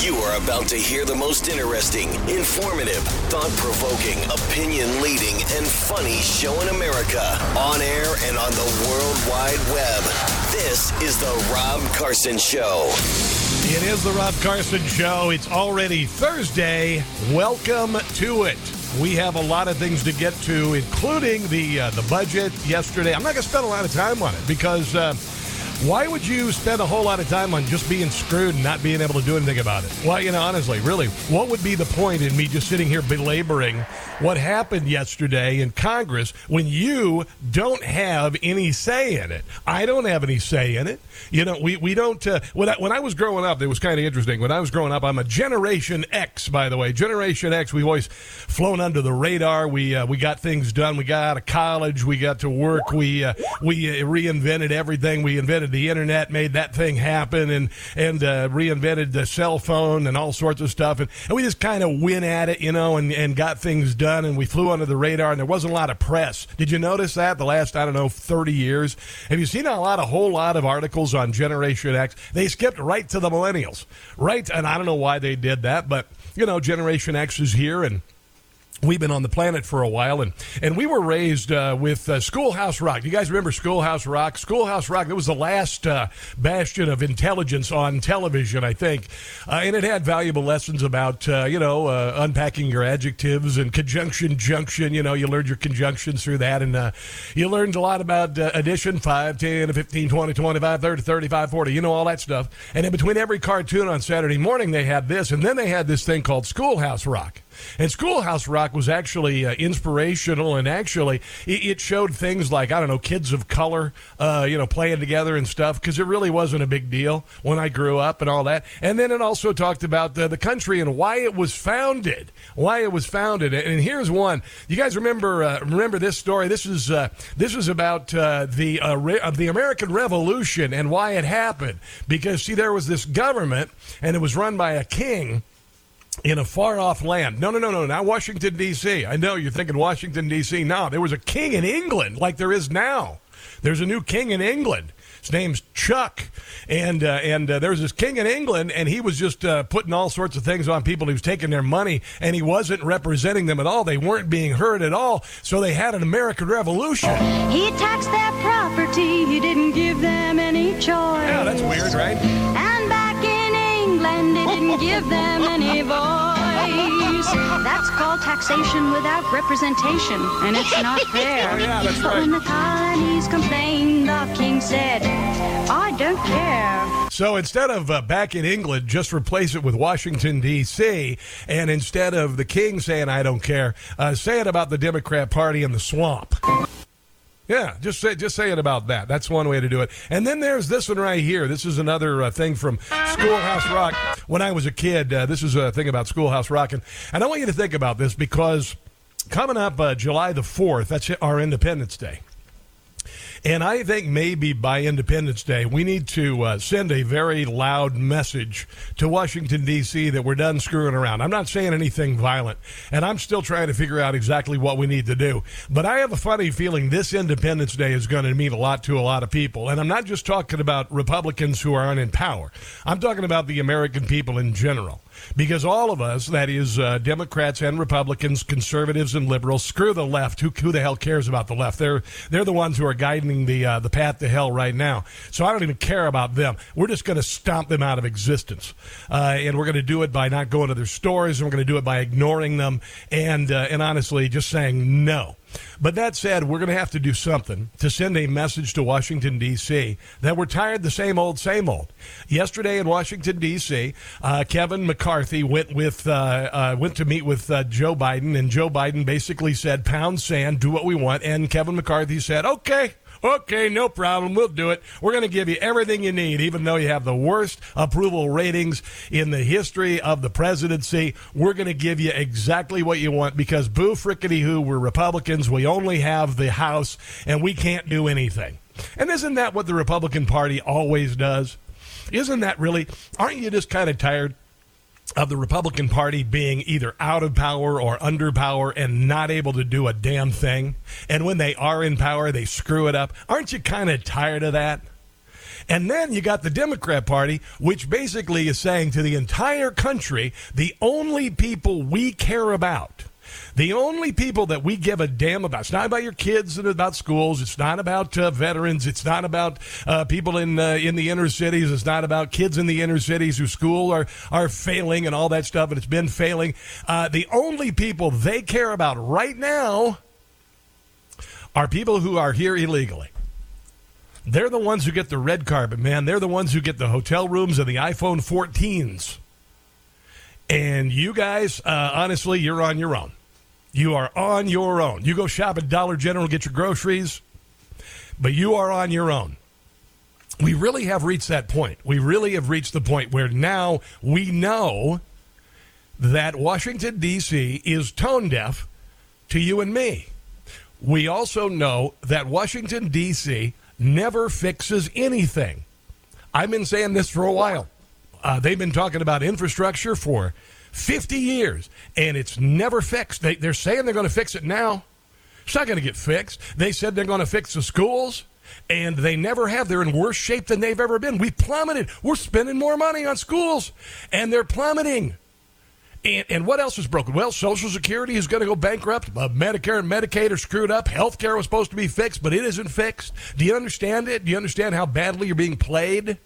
You are about to hear the most interesting, informative, thought provoking, opinion leading, and funny show in America on air and on the World Wide Web. This is The Rob Carson Show. It is The Rob Carson Show. It's already Thursday. Welcome to it. We have a lot of things to get to, including the uh, the budget yesterday. I'm not going to spend a lot of time on it because. Uh, why would you spend a whole lot of time on just being screwed and not being able to do anything about it? Well, you know, honestly, really, what would be the point in me just sitting here belaboring what happened yesterday in Congress when you don't have any say in it? I don't have any say in it. You know, we, we don't. Uh, when, I, when I was growing up, it was kind of interesting. When I was growing up, I'm a Generation X, by the way. Generation X, we've always flown under the radar. We uh, we got things done. We got out of college. We got to work. We uh, we uh, reinvented everything. We invented the internet, made that thing happen, and and uh, reinvented the cell phone and all sorts of stuff. And, and we just kind of went at it, you know, and, and got things done. And we flew under the radar, and there wasn't a lot of press. Did you notice that the last I don't know thirty years? Have you seen a lot, a whole lot of articles on Generation X? They skipped right to the millennials, right? And I don't know why they did that, but you know, Generation X is here and We've been on the planet for a while, and, and we were raised uh, with uh, Schoolhouse Rock. You guys remember Schoolhouse Rock? Schoolhouse Rock, that was the last uh, bastion of intelligence on television, I think. Uh, and it had valuable lessons about, uh, you know, uh, unpacking your adjectives and conjunction junction. You know, you learned your conjunctions through that, and you learned a lot about addition 5, 10, 15, 20, 25, 30, 35, 40, you know, all that stuff. And in between every cartoon on Saturday morning, they had this, and then they had this thing called Schoolhouse Rock. And Schoolhouse Rock was actually uh, inspirational, and actually it, it, showed things like I don't know, kids of color, uh, you know, playing together and stuff, because it really wasn't a big deal when I grew up and all that. And then it also talked about the, the country and why it was founded, why it was founded. And here's one. You guys remember uh, remember this story? This is uh, this was about uh, the uh, re- the American Revolution and why it happened. Because see, there was this government, and it was run by a king in a far off land. No, no, no, no, not Washington, D.C. I know you're thinking Washington, D.C. No, there was a king in England like there is now. There's a new king in England. His name's Chuck, and uh, and uh, there was this king in England, and he was just uh, putting all sorts of things on people. He was taking their money, and he wasn't representing them at all. They weren't being heard at all. So they had an American Revolution. He taxed their property. He didn't give them any choice. Yeah, that's weird, right? And back in England, he didn't give them any voice. That's called taxation without representation, and it's not fair. Oh, yeah, that's but right. when the colonies complained, the king said, I don't care. So instead of uh, back in England, just replace it with Washington, D.C., and instead of the king saying, I don't care, uh, say it about the Democrat Party in the swamp. Yeah, just say just say it about that. That's one way to do it. And then there's this one right here. This is another uh, thing from Schoolhouse Rock. When I was a kid, uh, this is a thing about Schoolhouse Rock, and, and I want you to think about this because coming up uh, July the fourth, that's our Independence Day. And I think maybe by Independence Day, we need to uh, send a very loud message to Washington, D.C. that we're done screwing around. I'm not saying anything violent, and I'm still trying to figure out exactly what we need to do. But I have a funny feeling this Independence Day is going to mean a lot to a lot of people. And I'm not just talking about Republicans who aren't in power, I'm talking about the American people in general because all of us, that is uh, Democrats and Republicans, conservatives and liberals, screw the left. Who, who the hell cares about the left? They're they're the ones who are guiding the uh, the path to hell right now. So I don't even care about them. We're just going to stomp them out of existence, uh, and we're going to do it by not going to their stores, and we're going to do it by ignoring them, and uh, and honestly, just saying no. But that said, we're going to have to do something to send a message to Washington, D.C. that we're tired the same old, same old. Yesterday in Washington, D.C., uh, Kevin McCarthy went with uh, uh, went to meet with uh, Joe Biden, and Joe Biden basically said, "Pound sand, do what we want." And Kevin McCarthy said, "Okay." Okay, no problem. We'll do it. We're going to give you everything you need, even though you have the worst approval ratings in the history of the presidency. We're going to give you exactly what you want because boo frickety who, we're Republicans. We only have the House and we can't do anything. And isn't that what the Republican Party always does? Isn't that really, aren't you just kind of tired of the Republican Party being either out of power or under power and not able to do a damn thing? And when they are in power, they screw it up. Aren't you kind of tired of that? And then you got the Democrat Party, which basically is saying to the entire country the only people we care about the only people that we give a damn about, it's not about your kids and about schools. It's not about uh, veterans. It's not about uh, people in uh, in the inner cities. It's not about kids in the inner cities whose school are, are failing and all that stuff, and it's been failing. Uh, the only people they care about right now are people who are here illegally. They're the ones who get the red carpet, man. They're the ones who get the hotel rooms and the iPhone 14s. And you guys, uh, honestly, you're on your own. You are on your own. You go shop at Dollar General, get your groceries, but you are on your own. We really have reached that point. We really have reached the point where now we know that Washington, D.C. is tone deaf to you and me. We also know that Washington, D.C. never fixes anything. I've been saying this for a while. Uh, they've been talking about infrastructure for 50 years, and it's never fixed. They, they're saying they're going to fix it now. It's not going to get fixed. They said they're going to fix the schools, and they never have. They're in worse shape than they've ever been. We plummeted. We're spending more money on schools, and they're plummeting. And, and what else is broken? Well, Social Security is going to go bankrupt. Uh, Medicare and Medicaid are screwed up. Health care was supposed to be fixed, but it isn't fixed. Do you understand it? Do you understand how badly you're being played?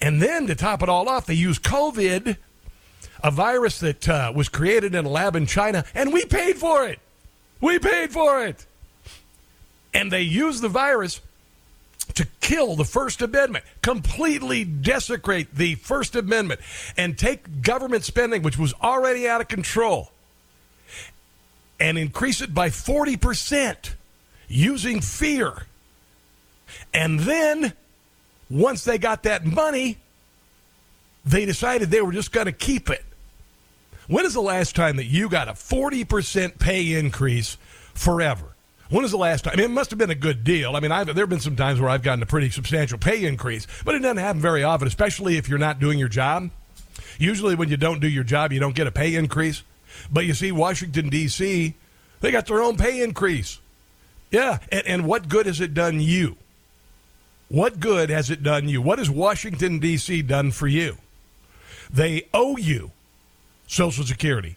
And then to top it all off, they use COVID a virus that uh, was created in a lab in China, and we paid for it. We paid for it. And they used the virus to kill the First Amendment, completely desecrate the First Amendment, and take government spending, which was already out of control, and increase it by 40% using fear. And then, once they got that money, they decided they were just going to keep it. When is the last time that you got a 40% pay increase forever? When is the last time? I mean, it must have been a good deal. I mean, I've, there have been some times where I've gotten a pretty substantial pay increase, but it doesn't happen very often, especially if you're not doing your job. Usually, when you don't do your job, you don't get a pay increase. But you see, Washington, D.C., they got their own pay increase. Yeah, and, and what good has it done you? What good has it done you? What has Washington, D.C. done for you? They owe you Social Security.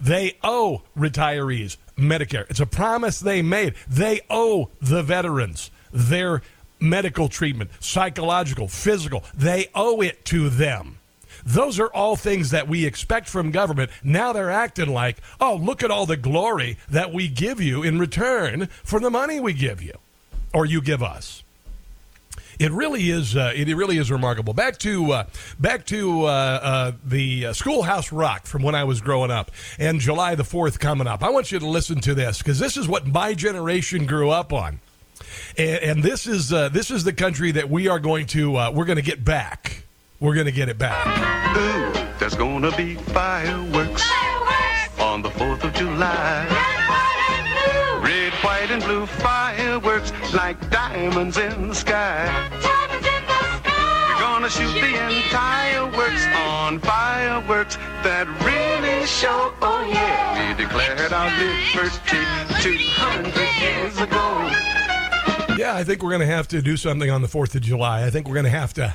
They owe retirees Medicare. It's a promise they made. They owe the veterans their medical treatment, psychological, physical. They owe it to them. Those are all things that we expect from government. Now they're acting like, oh, look at all the glory that we give you in return for the money we give you or you give us. It really is. Uh, it really is remarkable. Back to uh, back to uh, uh the uh, Schoolhouse Rock from when I was growing up, and July the Fourth coming up. I want you to listen to this because this is what my generation grew up on, and, and this is uh, this is the country that we are going to we're going to get back. We're going to get it back. Ooh, there's going to be fireworks, fireworks on the Fourth of July Red, white and blue fireworks like diamonds in the sky. Diamonds in the sky. We're gonna shoot the entire works on fireworks that really show. Oh yeah, we declared our liberty 200 years ago. Yeah, I think we're going to have to do something on the 4th of July. I think we're going to have to.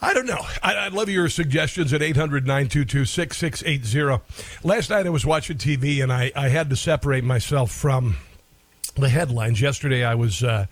I don't know. I, would love your suggestions at 800 922 6680. Last night I was watching TV and I, I had to separate myself from the headlines. Yesterday, I was uh,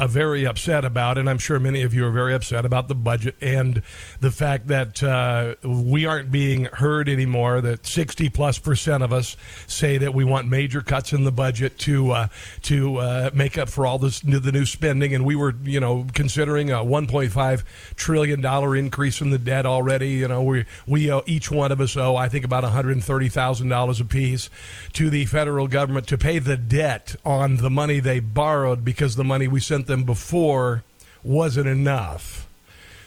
uh, very upset about, and I'm sure many of you are very upset about the budget and the fact that uh, we aren't being heard anymore. That 60 plus percent of us say that we want major cuts in the budget to uh, to uh, make up for all this the new spending, and we were you know considering a 1.5 trillion dollar increase in the debt already. You know we we owe, each one of us owe I think about 130 thousand dollars apiece to the federal government to pay the debt on the money they borrowed because the money we sent them before wasn't enough.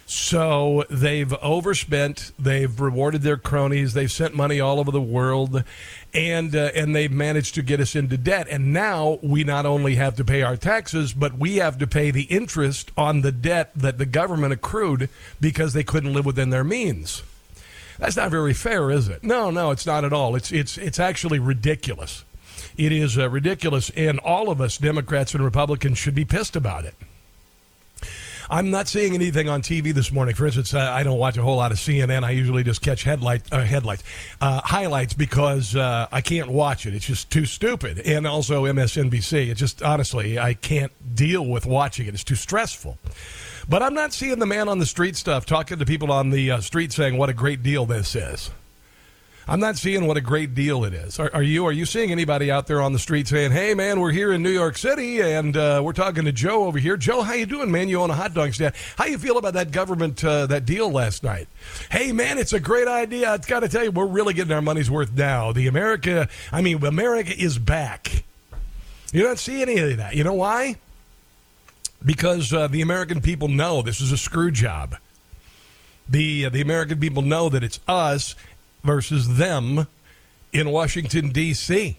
So they've overspent. They've rewarded their cronies. They've sent money all over the world, and uh, and they've managed to get us into debt. And now we not only have to pay our taxes, but we have to pay the interest on the debt that the government accrued because they couldn't live within their means. That's not very fair, is it? No, no, it's not at all. It's it's it's actually ridiculous. It is uh, ridiculous, and all of us, Democrats and Republicans, should be pissed about it. I'm not seeing anything on TV this morning. For instance, uh, I don't watch a whole lot of CNN. I usually just catch headlight, uh, headlights, uh, highlights because uh, I can't watch it. It's just too stupid. And also MSNBC. It just honestly, I can't deal with watching it. It's too stressful. But I'm not seeing the man on the street stuff talking to people on the uh, street saying what a great deal this is. I'm not seeing what a great deal it is. Are, are, you? Are you seeing anybody out there on the street saying, "Hey, man, we're here in New York City, and uh, we're talking to Joe over here. Joe, how you doing, man? You own a hot dog stand. How you feel about that government uh, that deal last night? Hey, man, it's a great idea. I've got to tell you, we're really getting our money's worth now. The America, I mean, America is back. You don't see any of that. You know why? Because uh, the American people know this is a screw job. The the American people know that it's us versus them in Washington, D.C.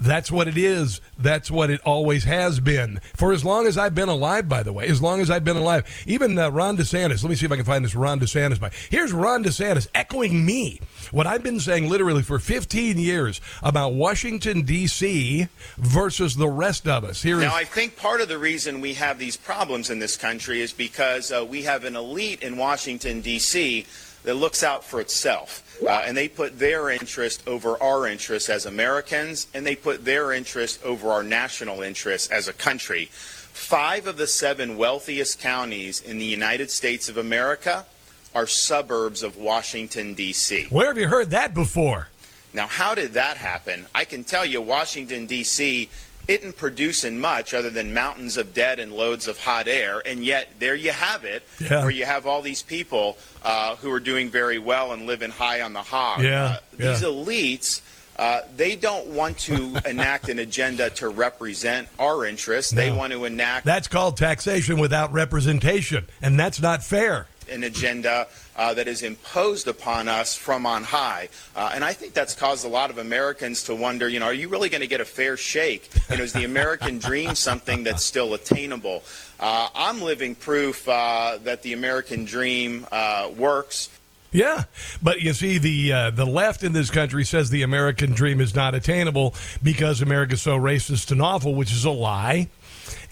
That's what it is. That's what it always has been. For as long as I've been alive, by the way, as long as I've been alive. Even uh, Ron DeSantis, let me see if I can find this Ron DeSantis by. Here's Ron DeSantis echoing me. What I've been saying literally for 15 years about Washington, D.C. versus the rest of us. Here now, is- I think part of the reason we have these problems in this country is because uh, we have an elite in Washington, D.C that looks out for itself. Uh, and they put their interest over our interests as Americans, and they put their interest over our national interests as a country. Five of the seven wealthiest counties in the United States of America are suburbs of Washington, D.C. Where have you heard that before? Now, how did that happen? I can tell you, Washington, D.C isn't producing much other than mountains of debt and loads of hot air. And yet, there you have it, yeah. where you have all these people uh, who are doing very well and living high on the hog. Yeah. Uh, yeah. These elites. Uh, they don't want to enact an agenda to represent our interests. No. They want to enact. That's called taxation without representation, and that's not fair an agenda uh, that is imposed upon us from on high. Uh, and I think that's caused a lot of Americans to wonder, you know, are you really going to get a fair shake? You know, is the American dream something that's still attainable? Uh, I'm living proof uh, that the American dream uh, works. Yeah, but you see, the uh, the left in this country says the American dream is not attainable because America's so racist and awful, which is a lie.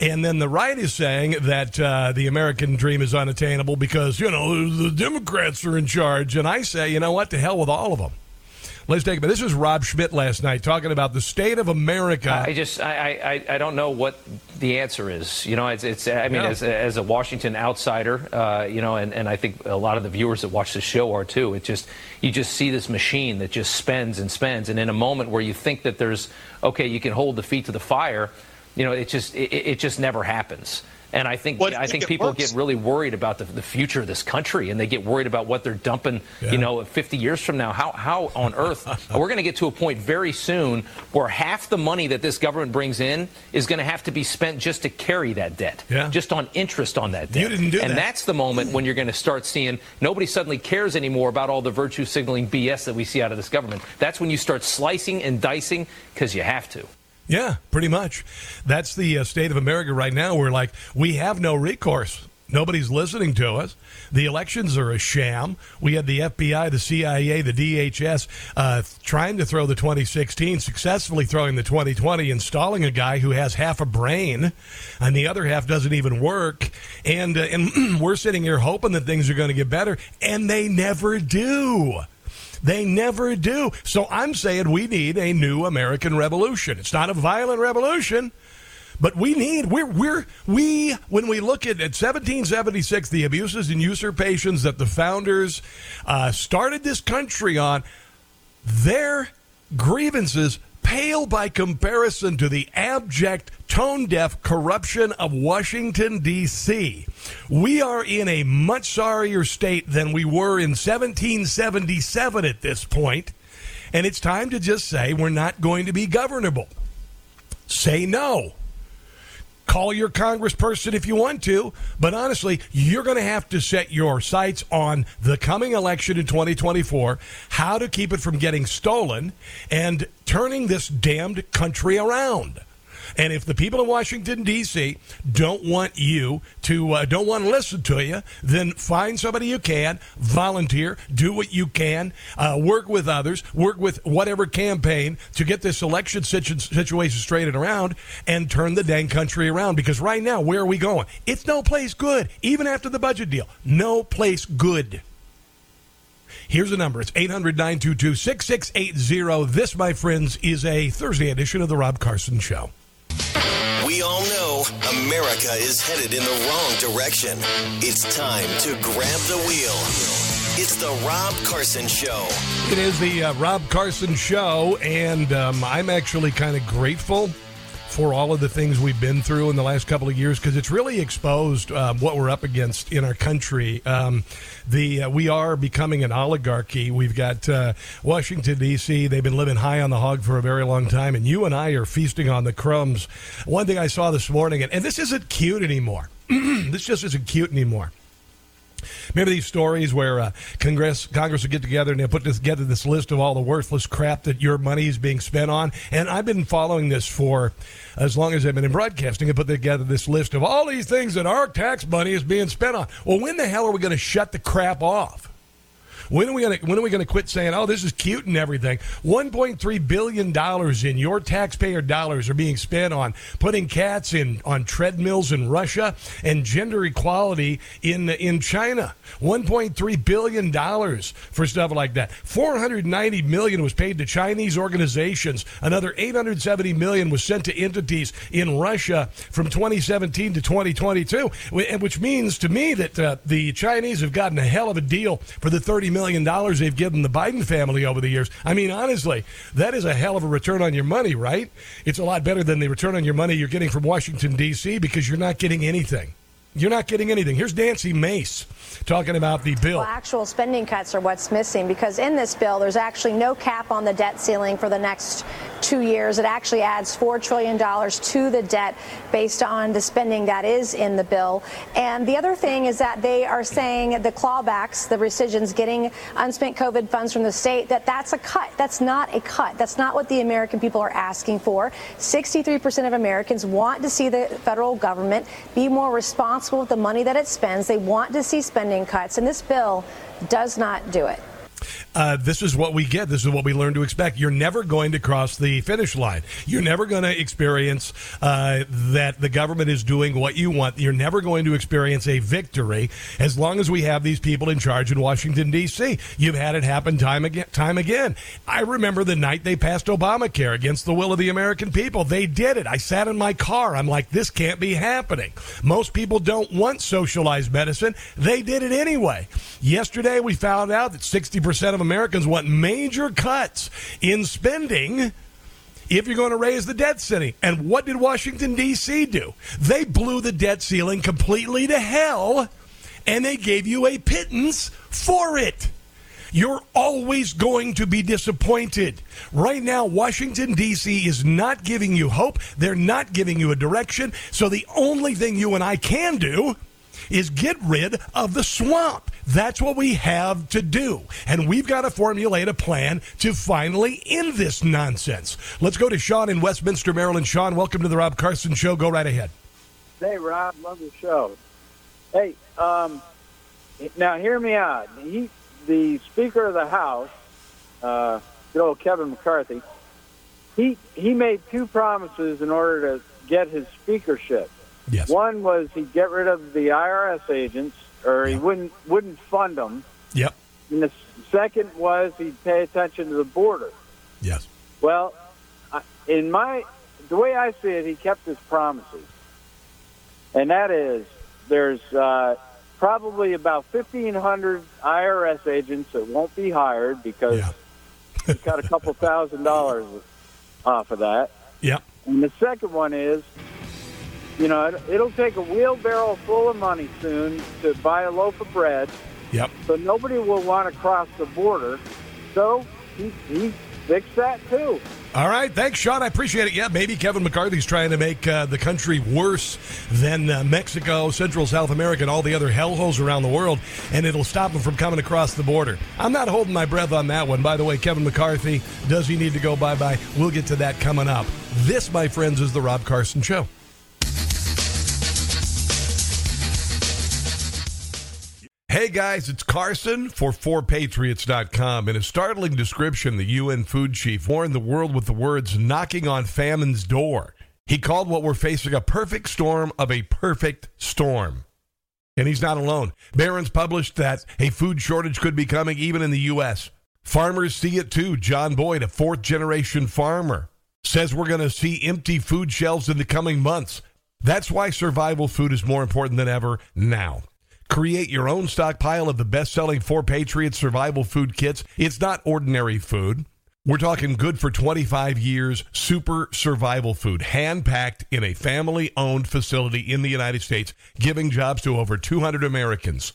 And then the right is saying that uh, the American dream is unattainable because, you know, the Democrats are in charge. And I say, you know what? To hell with all of them. Let's take it. This was Rob Schmitt last night talking about the state of America. I just, I, I, I don't know what the answer is. You know, it's, it's I mean, yeah. as, as a Washington outsider, uh, you know, and, and I think a lot of the viewers that watch the show are too. It just, you just see this machine that just spends and spends. And in a moment where you think that there's, okay, you can hold the feet to the fire, you know, it just it, it just never happens. And I think I think people works. get really worried about the, the future of this country, and they get worried about what they're dumping. Yeah. You know, 50 years from now, how how on earth we're going to get to a point very soon where half the money that this government brings in is going to have to be spent just to carry that debt, yeah. just on interest on that debt. You didn't do and that. that's the moment when you're going to start seeing nobody suddenly cares anymore about all the virtue signaling BS that we see out of this government. That's when you start slicing and dicing because you have to. Yeah, pretty much. That's the uh, state of America right now. We're like, we have no recourse. Nobody's listening to us. The elections are a sham. We had the FBI, the CIA, the DHS uh, trying to throw the 2016, successfully throwing the 2020, installing a guy who has half a brain, and the other half doesn't even work. And uh, and we're sitting here hoping that things are going to get better, and they never do. They never do. So I'm saying we need a new American revolution. It's not a violent revolution, But we need we're we're we when we look at at 1776 the abuses and usurpations that the founders uh, started this country on, their grievances pale by comparison to the abject, tone deaf corruption of Washington, D.C. We are in a much sorrier state than we were in 1777 at this point, and it's time to just say we're not going to be governable. Say no. Call your congressperson if you want to, but honestly, you're going to have to set your sights on the coming election in 2024, how to keep it from getting stolen, and turning this damned country around. And if the people in Washington D.C. don't want you to uh, don't want to listen to you, then find somebody you can, volunteer, do what you can, uh, work with others, work with whatever campaign to get this election situ- situation straightened around and turn the dang country around. Because right now, where are we going? It's no place good. Even after the budget deal, no place good. Here's the number. It's 800 922 6680. This, my friends, is a Thursday edition of The Rob Carson Show. We all know America is headed in the wrong direction. It's time to grab the wheel. It's the Rob Carson Show. It is the uh, Rob Carson Show, and um, I'm actually kind of grateful for all of the things we've been through in the last couple of years because it's really exposed uh, what we're up against in our country. Um, the uh, we are becoming an oligarchy. We've got uh, Washington D.C. They've been living high on the hog for a very long time, and you and I are feasting on the crumbs. One thing I saw this morning, and, and this isn't cute anymore. this just isn't cute anymore. Remember these stories where uh, Congress Congress would get together and they put together this list of all the worthless crap that your money is being spent on. And I've been following this for as long as I've been in broadcasting and put together this list of all these things that our tax money is being spent on. Well, when the hell are we going to shut the crap off? When are we to when are we to quit saying, "Oh, this is cute and everything"? 1.3 billion dollars in your taxpayer dollars are being spent on putting cats in on treadmills in Russia and gender equality in in China. 1.3 billion dollars for stuff like that. 490 million was paid to Chinese organizations. Another 870 million was sent to entities in Russia from 2017 to 2022, which means to me that uh, the Chinese have gotten a hell of a deal for the 30 million million dollars they've given the Biden family over the years. I mean, honestly, that is a hell of a return on your money, right? It's a lot better than the return on your money you're getting from Washington D.C. because you're not getting anything. You're not getting anything. Here's Nancy Mace talking about the bill. Well, actual spending cuts are what's missing because in this bill, there's actually no cap on the debt ceiling for the next two years. It actually adds $4 trillion to the debt based on the spending that is in the bill. And the other thing is that they are saying the clawbacks, the rescissions, getting unspent COVID funds from the state, that that's a cut. That's not a cut. That's not what the American people are asking for. 63% of Americans want to see the federal government be more responsible with the money that it spends. They want to see spending cuts, and this bill does not do it uh, this is what we get. This is what we learn to expect. You're never going to cross the finish line. You're never going to experience uh, that the government is doing what you want. You're never going to experience a victory as long as we have these people in charge in Washington D.C. You've had it happen time again. Time again. I remember the night they passed Obamacare against the will of the American people. They did it. I sat in my car. I'm like, this can't be happening. Most people don't want socialized medicine. They did it anyway. Yesterday, we found out that 60 percent of Americans want major cuts in spending if you're going to raise the debt ceiling. And what did Washington, D.C. do? They blew the debt ceiling completely to hell and they gave you a pittance for it. You're always going to be disappointed. Right now, Washington, D.C. is not giving you hope. They're not giving you a direction. So the only thing you and I can do is get rid of the swamp. That's what we have to do. And we've got to formulate a plan to finally end this nonsense. Let's go to Sean in Westminster, Maryland. Sean, welcome to the Rob Carson Show. Go right ahead. Hey, Rob, love the show. Hey, um, now hear me out. He, the Speaker of the House, uh, good old Kevin McCarthy, he he made two promises in order to get his speakership. Yes. One was he'd get rid of the IRS agents, or he wouldn't wouldn't fund them. Yep. And the second was he'd pay attention to the border. Yes. Well, in my the way I see it, he kept his promises, and that is there's uh, probably about 1,500 IRS agents that won't be hired because Yeah. he cut a couple thousand dollars off of that. Yep. And the second one is, you know, it, it'll take a wheelbarrow full of money soon to buy a loaf of bread, Yep. so nobody will want to cross the border. So he, he fixed that too. All right, thanks, Sean. I appreciate it. Yeah, maybe Kevin McCarthy's trying to make uh, the country worse than uh, Mexico, Central South America, and all the other hellholes around the world, and it'll stop him from coming across the border. I'm not holding my breath on that one. By the way, Kevin McCarthy, does he need to go bye bye? We'll get to that coming up. This, my friends, is the Rob Carson Show. Hey guys, it's Carson for 4patriots.com. In a startling description, the UN food chief warned the world with the words knocking on famine's door. He called what we're facing a perfect storm of a perfect storm. And he's not alone. Barron's published that a food shortage could be coming even in the U.S. Farmers see it too. John Boyd, a fourth generation farmer, says we're going to see empty food shelves in the coming months. That's why survival food is more important than ever now. Create your own stockpile of the best selling Four Patriots survival food kits. It's not ordinary food. We're talking good for 25 years, super survival food, hand packed in a family owned facility in the United States, giving jobs to over 200 Americans.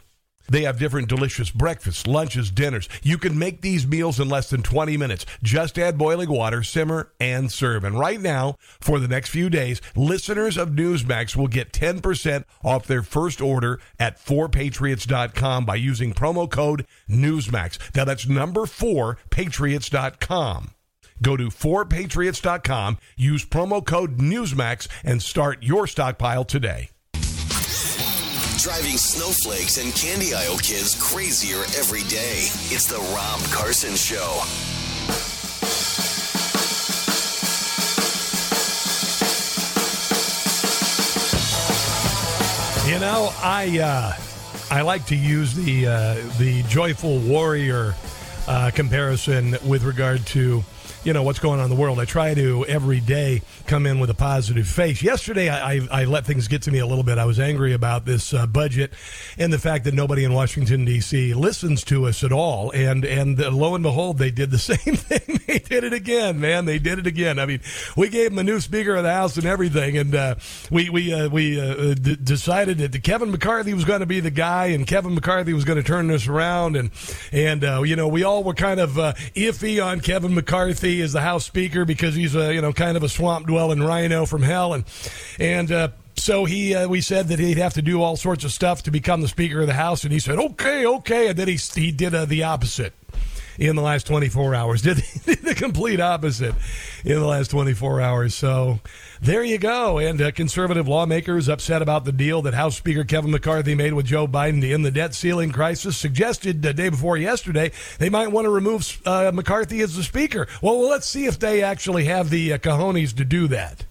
They have different delicious breakfasts, lunches, dinners. You can make these meals in less than 20 minutes. Just add boiling water, simmer, and serve. And right now, for the next few days, listeners of Newsmax will get 10% off their first order at 4patriots.com by using promo code Newsmax. Now that's number 4 patriots.com. Go to 4patriots.com, use promo code Newsmax, and start your stockpile today. Driving snowflakes and candy aisle kids crazier every day. It's the Rob Carson Show. You know, I uh, I like to use the uh, the joyful warrior uh, comparison with regard to you know what's going on in the world. I try to every day come in with a positive face. Yesterday, I, I, I let things get to me a little bit. I was angry about this uh, budget and the fact that nobody in Washington D.C. listens to us at all. And and uh, lo and behold, they did the same thing. they did it again, man. They did it again. I mean, we gave them a new Speaker of the House and everything, and uh, we we uh, we uh, d- decided that Kevin McCarthy was going to be the guy, and Kevin McCarthy was going to turn this around, and and uh, you know we all were kind of iffy on Kevin McCarthy as the House Speaker because he's a you know kind of a swamp dwelling rhino from hell, and and. Uh, so he, uh, we said that he'd have to do all sorts of stuff to become the Speaker of the House, and he said, "Okay, okay," and then he he did uh, the opposite in the last 24 hours. Did the complete opposite in the last 24 hours. So there you go. And uh, conservative lawmakers upset about the deal that House Speaker Kevin McCarthy made with Joe Biden to end the debt ceiling crisis suggested the day before yesterday they might want to remove uh, McCarthy as the Speaker. Well, well, let's see if they actually have the uh, cojones to do that.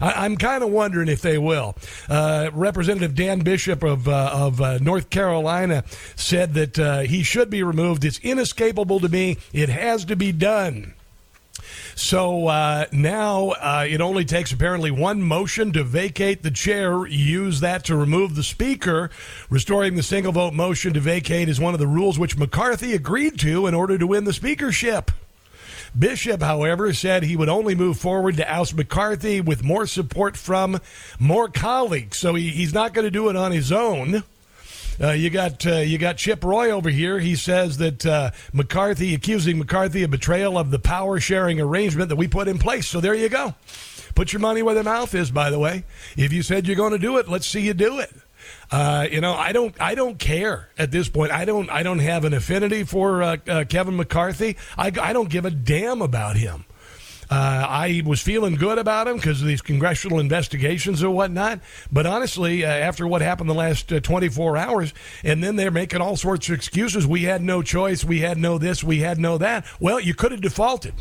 I, am kind of wondering if they will. Uh, Representative Dan Bishop of uh, of uh, North Carolina said that uh, he should be removed. It's inescapable to me. It has to be done. So uh, now uh, it only takes apparently one motion to vacate the chair. Use that to remove the speaker. Restoring the single vote motion to vacate is one of the rules which McCarthy agreed to in order to win the speakership. Bishop, however, said he would only move forward to oust McCarthy with more support from more colleagues. So he, he's not going to do it on his own. Uh, you got uh, you got Chip Roy over here. He says that uh, McCarthy accusing McCarthy of betrayal of the power sharing arrangement that we put in place. So there you go. Put your money where the mouth is. By the way, if you said you're going to do it, let's see you do it. Uh, you know, I don't, I don't care at this point. I don't, I don't have an affinity for uh, uh, Kevin McCarthy. I, I don't give a damn about him. Uh, I was feeling good about him because of these congressional investigations or whatnot. But honestly, uh, after what happened the last uh, 24 hours, and then they're making all sorts of excuses. We had no choice. We had no this. We had no that. Well, you could have defaulted.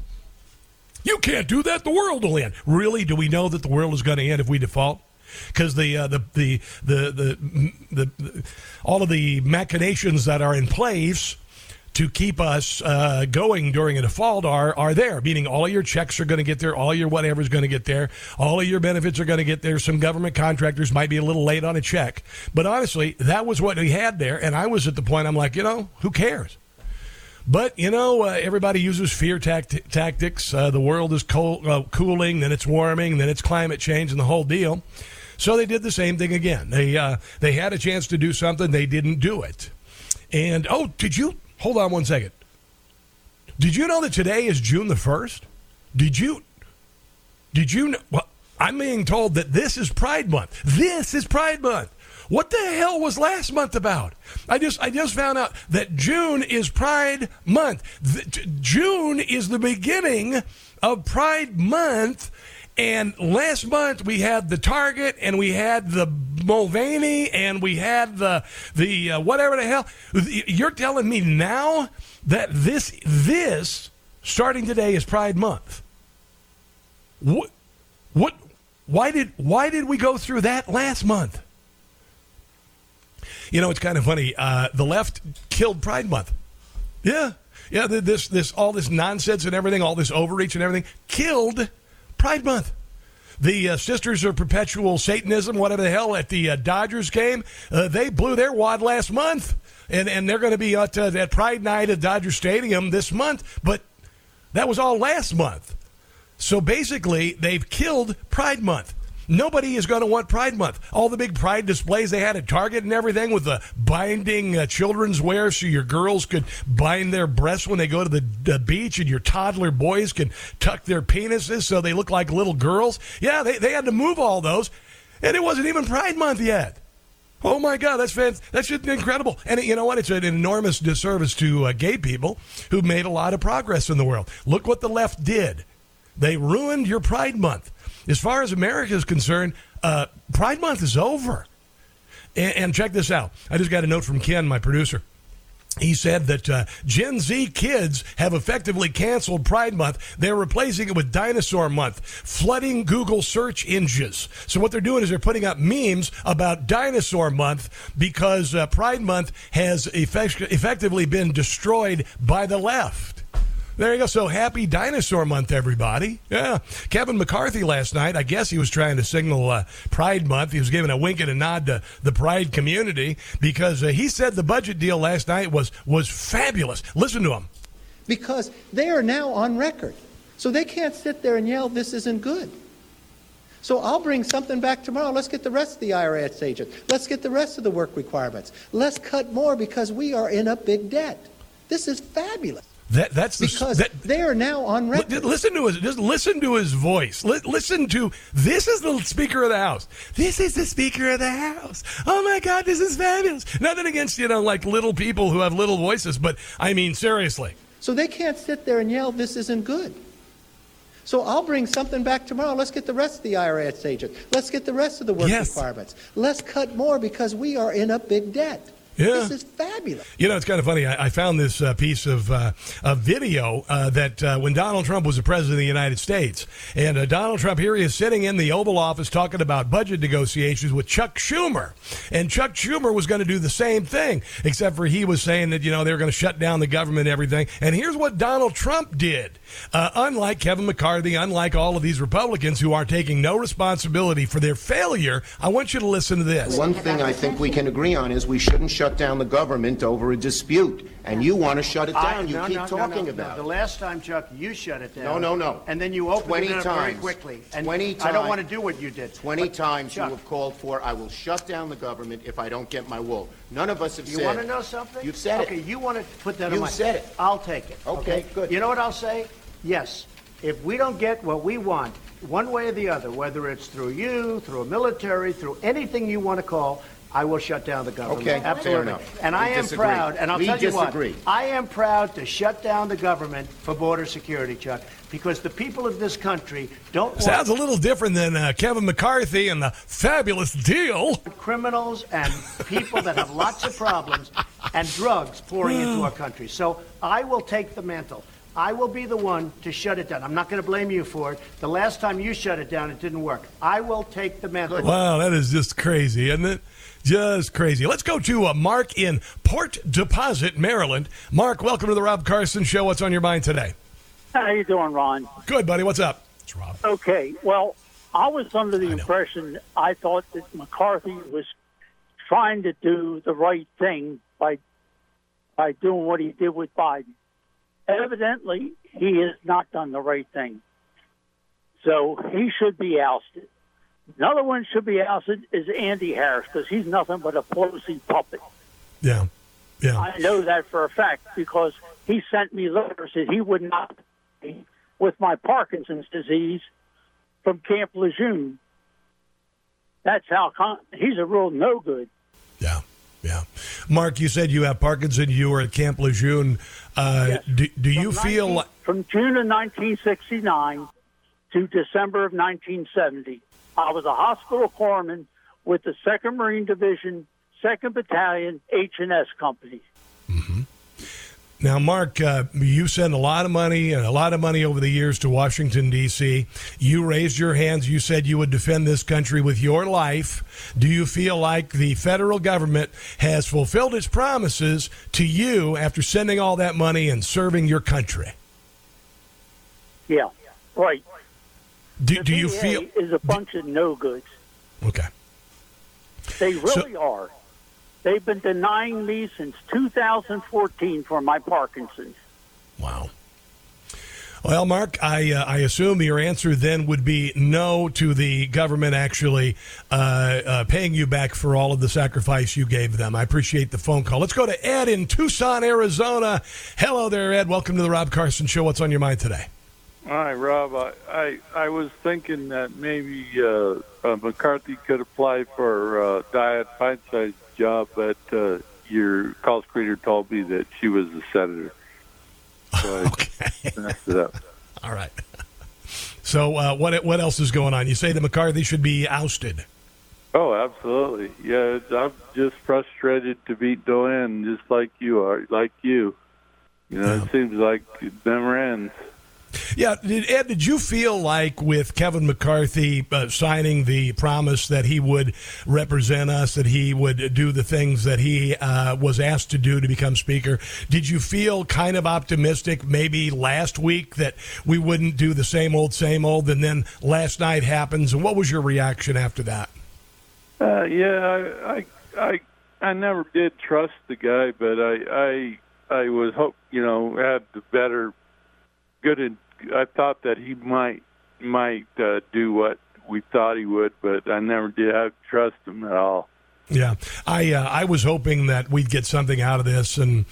You can't do that. The world will end. Really? Do we know that the world is going to end if we default? Because the, uh, the, the, the, the, the, all of the machinations that are in place to keep us uh, going during a default are are there. Meaning, all of your checks are going to get there, all your whatever is going to get there, all of your benefits are going to get there. Some government contractors might be a little late on a check, but honestly, that was what we had there. And I was at the point I'm like, you know, who cares? But you know, uh, everybody uses fear tact- tactics. Uh, the world is uh, cooling, then it's warming, then it's climate change, and the whole deal. So they did the same thing again. They uh, they had a chance to do something, they didn't do it. And oh, did you hold on one second? Did you know that today is June the first? Did you? Did you know? Well, I'm being told that this is Pride Month. This is Pride Month. What the hell was last month about? I just I just found out that June is Pride Month. June is the beginning of Pride Month. And last month we had the Target and we had the Mulvaney and we had the the uh, whatever the hell. You're telling me now that this this starting today is Pride Month. What what why did why did we go through that last month? You know, it's kind of funny. Uh, the left killed Pride Month. Yeah, yeah. This, this, all this nonsense and everything, all this overreach and everything, killed Pride Month. The uh, Sisters of Perpetual Satanism, whatever the hell, at the uh, Dodgers game, uh, they blew their wad last month, and and they're going to be at, uh, at Pride Night at Dodger Stadium this month. But that was all last month. So basically, they've killed Pride Month. Nobody is going to want Pride Month. All the big Pride displays they had at Target and everything with the binding uh, children's wear so your girls could bind their breasts when they go to the, beach and your toddler boys can tuck their penises so they look like little girls. Yeah, they, they had to move all those. And it wasn't even Pride Month yet. Oh my God, that's that's just incredible. And you know what? It's an enormous disservice to uh, gay people who made a lot of progress in the world. Look what the left did. They ruined your Pride Month. As far as America is concerned, uh, Pride Month is over. And, and, check this out. I just got a note from Ken, my producer. He said that uh, Gen Z kids have effectively canceled Pride Month. They're replacing it with Dinosaur Month, flooding Google search engines. So, what they're doing is they're putting up memes about Dinosaur Month because uh, Pride Month has effect- effectively been destroyed by the left. There you go. So happy Dinosaur Month, everybody. Yeah. Kevin McCarthy last night, I guess he was trying to signal uh, Pride Month. He was giving a wink and a nod to the Pride community because uh, he said the budget deal last night was, was fabulous. Listen to him. Because they are now on record. So they can't sit there and yell, this isn't good. So I'll bring something back tomorrow. Let's get the rest of the IRS agents. Let's get the rest of the work requirements. Let's cut more because we are in a big debt. This is fabulous. That, that's the, because that, they are now on record. Listen to his just listen to his voice. listen to this is the Speaker of the House. This is the Speaker of the House. Oh my God, this is fabulous. Nothing against you know like little people who have little voices, but I mean seriously. So they can't sit there and yell, "This isn't good." So I'll bring something back tomorrow. Let's get the rest of the IRS agents. Let's get the rest of the work yes. requirements. Let's cut more because we are in a big debt. Yeah. This is fabulous. You know, it's kind of funny. I, I found this uh, piece of uh, a video uh, that uh, when Donald Trump was the president of the United States, and uh, Donald Trump here he is sitting in the Oval Office talking about budget negotiations with Chuck Schumer, and Chuck Schumer was going to do the same thing, except for he was saying that you know they were going to shut down the government and everything. And here's what Donald Trump did. Uh, unlike Kevin McCarthy, unlike all of these Republicans who are taking no responsibility for their failure, I want you to listen to this. One thing I think we can agree on is we shouldn't shut down the government over a dispute. And you want to shut it down. I, you no, keep no, talking no, about it. The last time, Chuck, you shut it down. No, no, no. And then you opened it up very quickly. And 20 times. I don't want to do what you did. 20 but, times Chuck, you have called for, I will shut down the government if I don't get my wool. None of us have you said. You want to know something? You've said okay, it. Okay, you want to put that You've on my... said it. I'll take it. Okay, okay, good. You know what I'll say? Yes. If we don't get what we want, one way or the other, whether it's through you, through a military, through anything you want to call, I will shut down the government. Okay, absolutely. fair enough. And we I am disagree. proud, and I'll we tell you disagree. what, I am proud to shut down the government for border security, Chuck, because the people of this country don't Sounds a little different than uh, Kevin McCarthy and the fabulous deal. Criminals and people that have lots of problems and drugs pouring into our country. So I will take the mantle. I will be the one to shut it down. I'm not going to blame you for it. The last time you shut it down, it didn't work. I will take the mantle. Wow, that is just crazy, isn't it? Just crazy. Let's go to uh, Mark in Port Deposit, Maryland. Mark, welcome to the Rob Carson Show. What's on your mind today? How are you doing, Ron? Good, buddy. What's up? It's Rob. Okay. Well, I was under the impression I thought that McCarthy was trying to do the right thing by by doing what he did with Biden. Evidently, he has not done the right thing. So he should be ousted. Another one should be ousted is Andy Harris because he's nothing but a Pelosi puppet. Yeah, yeah. I know that for a fact because he sent me letters that he would not be with my Parkinson's disease from Camp Lejeune. That's how con- he's a real no good. Yeah, yeah. Mark, you said you have Parkinson. You were at Camp Lejeune. Uh, Yes. do, do you From feel like from June of 1969 to December of 1970, I was a hospital corpsman with the Second Marine Division, Second Battalion, H and S Company. Now, Mark, uh, you sent a lot of money and a lot of money over the years to Washington, D.C. You raised your hands. You said you would defend this country with your life. Do you feel like the federal government has fulfilled its promises to you after sending all that money and serving your country? Yeah, right. Do, The do you feel. is a bunch of no goods? Okay. They really are. They've been denying me since 2014 for my Parkinson's. Wow. Well, Mark, I uh, I assume your answer then would be no to the government actually uh, uh, paying you back for all of the sacrifice you gave them. I appreciate the phone call. Let's go to Ed in Tucson, Arizona. Hello there, Ed. Welcome to the Rob Carson Show. What's on your mind today? Hi, Rob. I, I I was thinking that maybe uh, uh, McCarthy could apply for uh, Dianne Feinstein's job, but uh, your call screener told me that she was a senator. So I messed it up. All right. So uh, what what else is going on? You say that McCarthy should be ousted. Oh, absolutely. Yeah, I'm just frustrated to beat Doan, just like you are, like you. You know, it seems like it never ends. Yeah, did, Ed, did you feel like with Kevin McCarthy uh, signing the promise that he would represent us, that he would do the things that he uh, was asked to do to become Speaker, did you feel kind of optimistic maybe last week that we wouldn't do the same old, same old, and then last night happens? And what was your reaction after that? Uh, yeah, I, I, I, I never did trust the guy, but I, I, I was hope you know had the better, good. I thought that he might, might uh, do what we thought he would, but I never did have trust him at all. Yeah, I uh, I was hoping that we'd get something out of this, and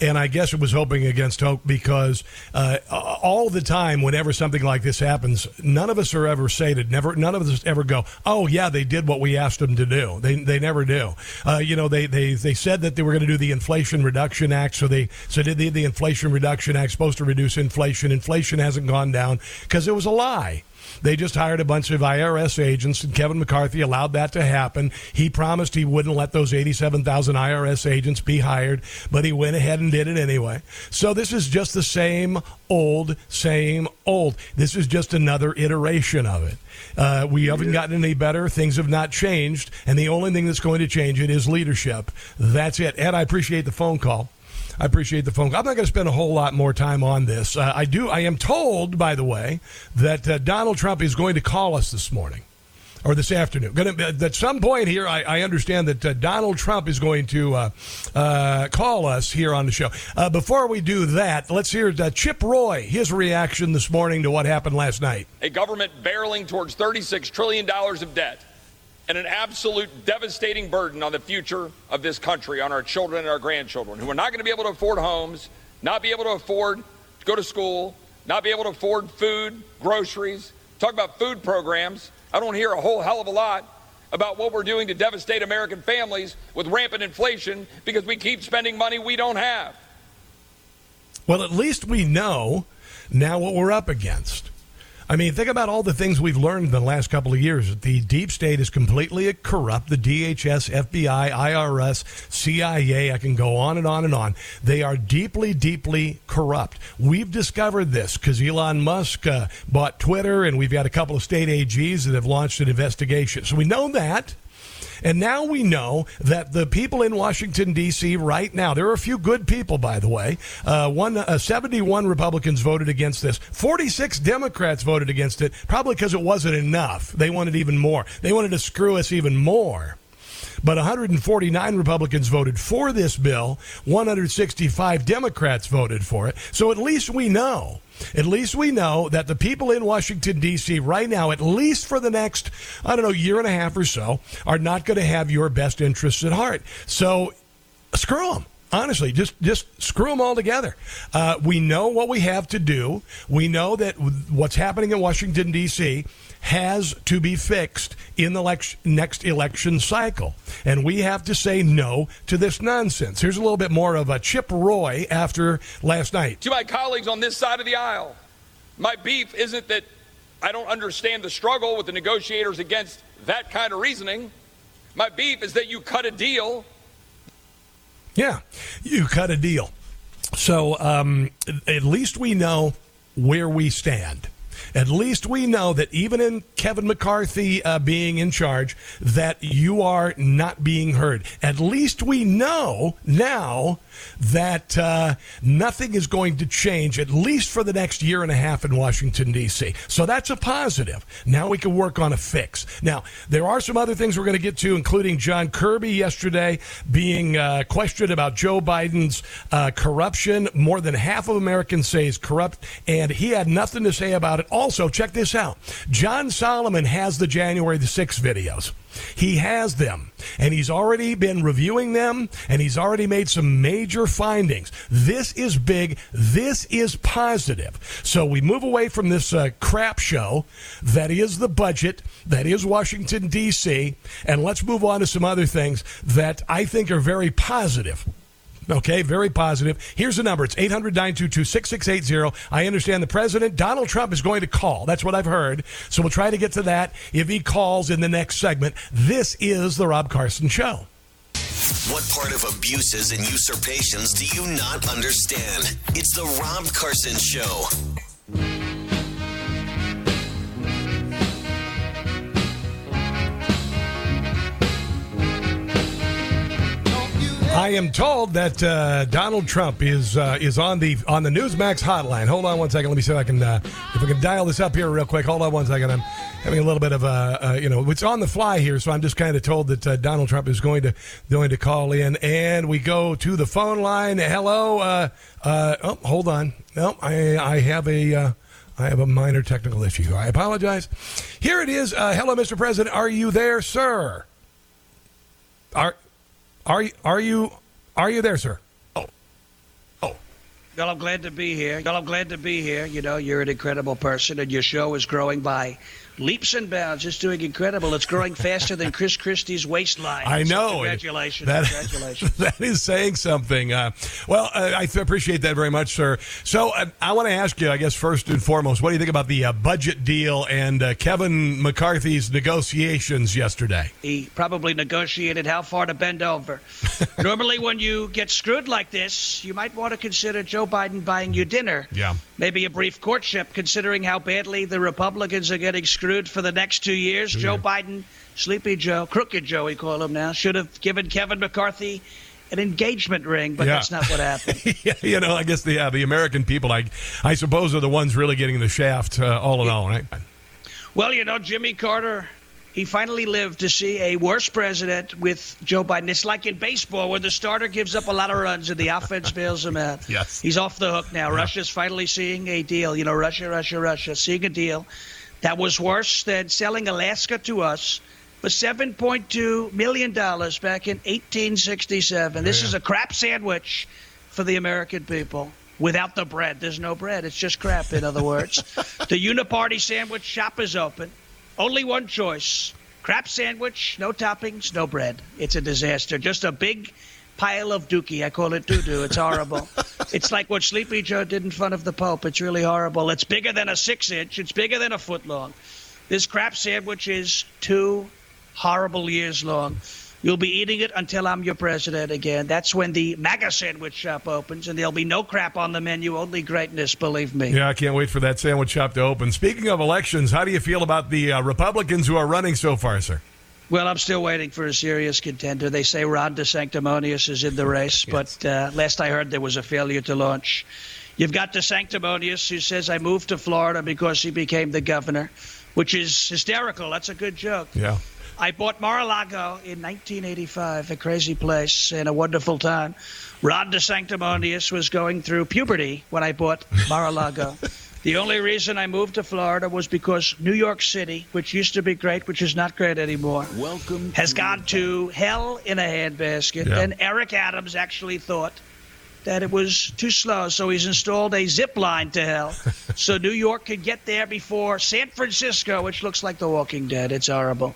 and I guess it was hoping against hope because uh, all the time, whenever something like this happens, none of us are ever sated. Never, none of us ever go, "Oh yeah, they did what we asked them to do." They they never do. Uh, you know, they they they said that they were going to do the Inflation Reduction Act, so they so did the, the Inflation Reduction Act supposed to reduce inflation. Inflation hasn't gone down because it was a lie. They just hired a bunch of IRS agents, and Kevin McCarthy allowed that to happen. He promised he wouldn't let those 87,000 IRS agents be hired, but he went ahead and did it anyway. So this is just the same old, same old. This is just another iteration of it. Uh, we haven't gotten any better. Things have not changed, and the only thing that's going to change it is leadership. That's it. Ed, I appreciate the phone call. I appreciate the phone. I'm not going to spend a whole lot more time on this. Uh, I do. I am told, by the way, that uh, Donald Trump is going to call us this morning or this afternoon. Going to, at some point here, I, I understand that uh, Donald Trump is going to uh, uh, call us here on the show. Uh, before we do that, let's hear uh, Chip Roy his reaction this morning to what happened last night. a government barreling towards $36 trillion of debt and an absolute devastating burden on the future of this country, on our children and our grandchildren, who are not going to be able to afford homes, not be able to afford to go to school, not be able to afford food, groceries. Talk about food programs. I don't hear a whole hell of a lot about what we're doing to devastate American families with rampant inflation because we keep spending money we don't have. Well, at least we know now what we're up against. I mean, think about all the things we've learned in the last couple of years. The deep state is completely corrupt. The DHS, FBI, IRS, CIA, I can go on and on and on. They are deeply, deeply corrupt. We've discovered this because Elon Musk uh, bought Twitter, and we've got a couple of state AGs that have launched an investigation. So we know that. And now we know that the people in Washington, D.C. right now, there are a few good people, by the way. Uh, one, uh, 71 Republicans voted against this, 46 Democrats voted against it, probably because it wasn't enough. They wanted even more. They wanted to screw us even more. But 149 Republicans voted for this bill, 165 Democrats voted for it. So at least we know at least we know that the people in Washington, D.C. right now, at least for the next, I don't know, year and a half or so, are not going to have your best interests at heart. So screw them honestly just just screw them all together uh, we know what we have to do we know that what's happening in washington d.c has to be fixed in the next election cycle. And we have to say no to this nonsense. Here's a little bit more of a Chip Roy after last night. To my colleagues on this side of the aisle, my beef isn't that I don't understand the struggle with the negotiators against that kind of reasoning. My beef is that you cut a deal. Yeah, you cut a deal. So um, at least we know where we stand at least we know that even in Kevin McCarthy uh, being in charge, that you are not being heard. At least we know now that uh, nothing is going to change, at least for the next year and a half in Washington, D.C. So that's a positive. Now we can work on a fix. Now, there are some other things we're going to get to, including John Kirby yesterday being uh, questioned about Joe Biden's uh, corruption. More than half of Americans say he's corrupt, and he had nothing to say about it. Also, check this out John Solomon has the January the 6th videos. He has them, and he's already been reviewing them, and he's already made some major findings. This is big. This is positive. So we move away from this uh, crap show that is the budget, that is Washington, D.C., and let's move on to some other things that I think are very positive. Okay, very positive. Here's the number. It's 800 922 6680. I understand the president, Donald Trump, is going to call. That's what I've heard. So we'll try to get to that if he calls in the next segment. This is The Rob Carson Show. What part of abuses and usurpations do you not understand? It's The Rob Carson Show. I am told that uh, Donald Trump is uh, is on the on the Newsmax hotline. Hold on one second. Let me see if I can uh, if I can dial this up here real quick. Hold on one second. I'm having a little bit of a you know it's on the fly here, so I'm just kind of told that uh, Donald Trump is going to going to call in, and we go to the phone line. Hello. Uh, uh, oh, hold on. No, I I have a. I have a minor technical issue. I apologize. Here it is. hello, Mr. President. Are you there, sir? Are are you are you are you there, sir? Oh. Oh. Well, I'm glad to be here. Well, I'm glad to be here. You know, you're an incredible person, and your show is growing by leaps and bounds, just doing incredible. It's growing faster than Chris Christie's waistline. I know. So congratulations. That, congratulations. that is saying something. Uh, well, uh, I appreciate that very much, sir. So uh, I want to ask you, I guess, first and foremost, what do you think about the uh, budget deal and uh, Kevin McCarthy's negotiations yesterday? He probably negotiated how far to bend over. Normally, when you get screwed like this, you might want to consider Joe Biden buying you dinner. Yeah. Maybe a brief courtship, considering how badly the Republicans are getting screwed for the next two years. Yeah. Joe Biden, Sleepy Joe, Crooked Joe, we call him now, should have given Kevin McCarthy an engagement ring, but yeah. that's not what happened. yeah, you know, I guess the yeah, the American people, I I suppose, are the ones really getting the shaft uh, all in all, right? Well, you know, Jimmy Carter, he finally lived to see a worse president with Joe Biden. It's like in baseball where the starter gives up a lot of runs and the offense bails him out. Yes, he's off the hook now. Yeah. Russia's finally seeing a deal. You know, Russia, Russia, Russia, seeing a deal that was worse than selling Alaska to us for $7.2 million back in 1867. This yeah. is a crap sandwich for the American people without the bread. There's no bread. It's just crap, in other words. the Uniparty sandwich shop is open. Only one choice crap sandwich, no toppings, no bread. It's a disaster. Just a big pile of dookie. I call it doo doo. It's horrible. it's like what Sleepy Joe did in front of the Pope. It's really horrible. It's bigger than a six inch, it's bigger than a foot long. This crap sandwich is two horrible years long. You'll be eating it until I'm your president again. That's when the MAGA sandwich shop opens, and there'll be no crap on the menu, only greatness, believe me. Yeah, I can't wait for that sandwich shop to open. Speaking of elections, how do you feel about the uh, Republicans who are running so far, sir? Well, I'm still waiting for a serious contender. They say Ron DeSanctimonious is in the race, yes. but uh, last I heard there was a failure to launch. You've got DeSanctimonious who says I moved to Florida because he became the governor, which is hysterical. That's a good joke. Yeah. I bought Mar-a-Lago in 1985, a crazy place and a wonderful time. de Sanctimonious was going through puberty when I bought Mar-a-Lago. The only reason I moved to Florida was because New York City, which used to be great, which is not great anymore, Welcome has gone to hell in a handbasket. Yeah. And Eric Adams actually thought that it was too slow, so he's installed a zip line to hell, so New York could get there before San Francisco, which looks like The Walking Dead. It's horrible.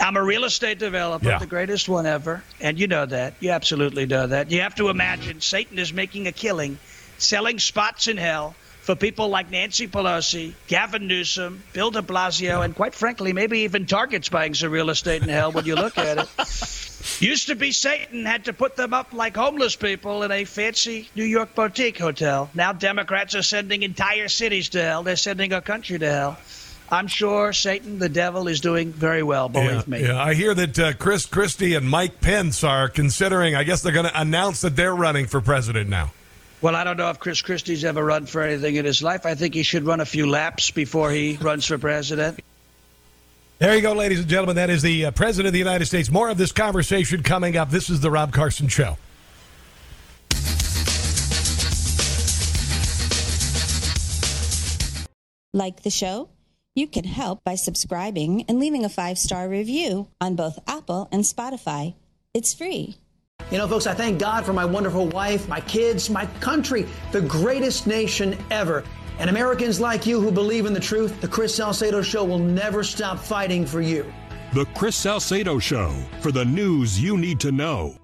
I'm a real estate developer, Yeah. the greatest one ever, and you know that. You absolutely know that. You have to imagine Satan is making a killing, selling spots in hell for people like Nancy Pelosi, Gavin Newsom, Bill de Blasio, and quite frankly, maybe even Target's buying some real estate in hell when you look at it. Used to be Satan had to put them up like homeless people in a fancy New York boutique hotel. Now Democrats are sending entire cities to hell. They're sending a country to hell. I'm sure Satan, the devil, is doing very well, believe yeah, me. Yeah, I hear that uh, Chris Christie and Mike Pence are considering. I guess they're going to announce that they're running for president now. Well, I don't know if Chris Christie's ever run for anything in his life. I think he should run a few laps before he runs for president. There you go, ladies and gentlemen. That is the uh, president of the United States. More of this conversation coming up. This is the Rob Carson Show. Like the show? You can help by subscribing and leaving a five star review on both Apple and Spotify. It's free. You know, folks, I thank God for my wonderful wife, my kids, my country, the greatest nation ever. And Americans like you who believe in the truth, the Chris Salcedo Show will never stop fighting for you. The Chris Salcedo Show for the news you need to know.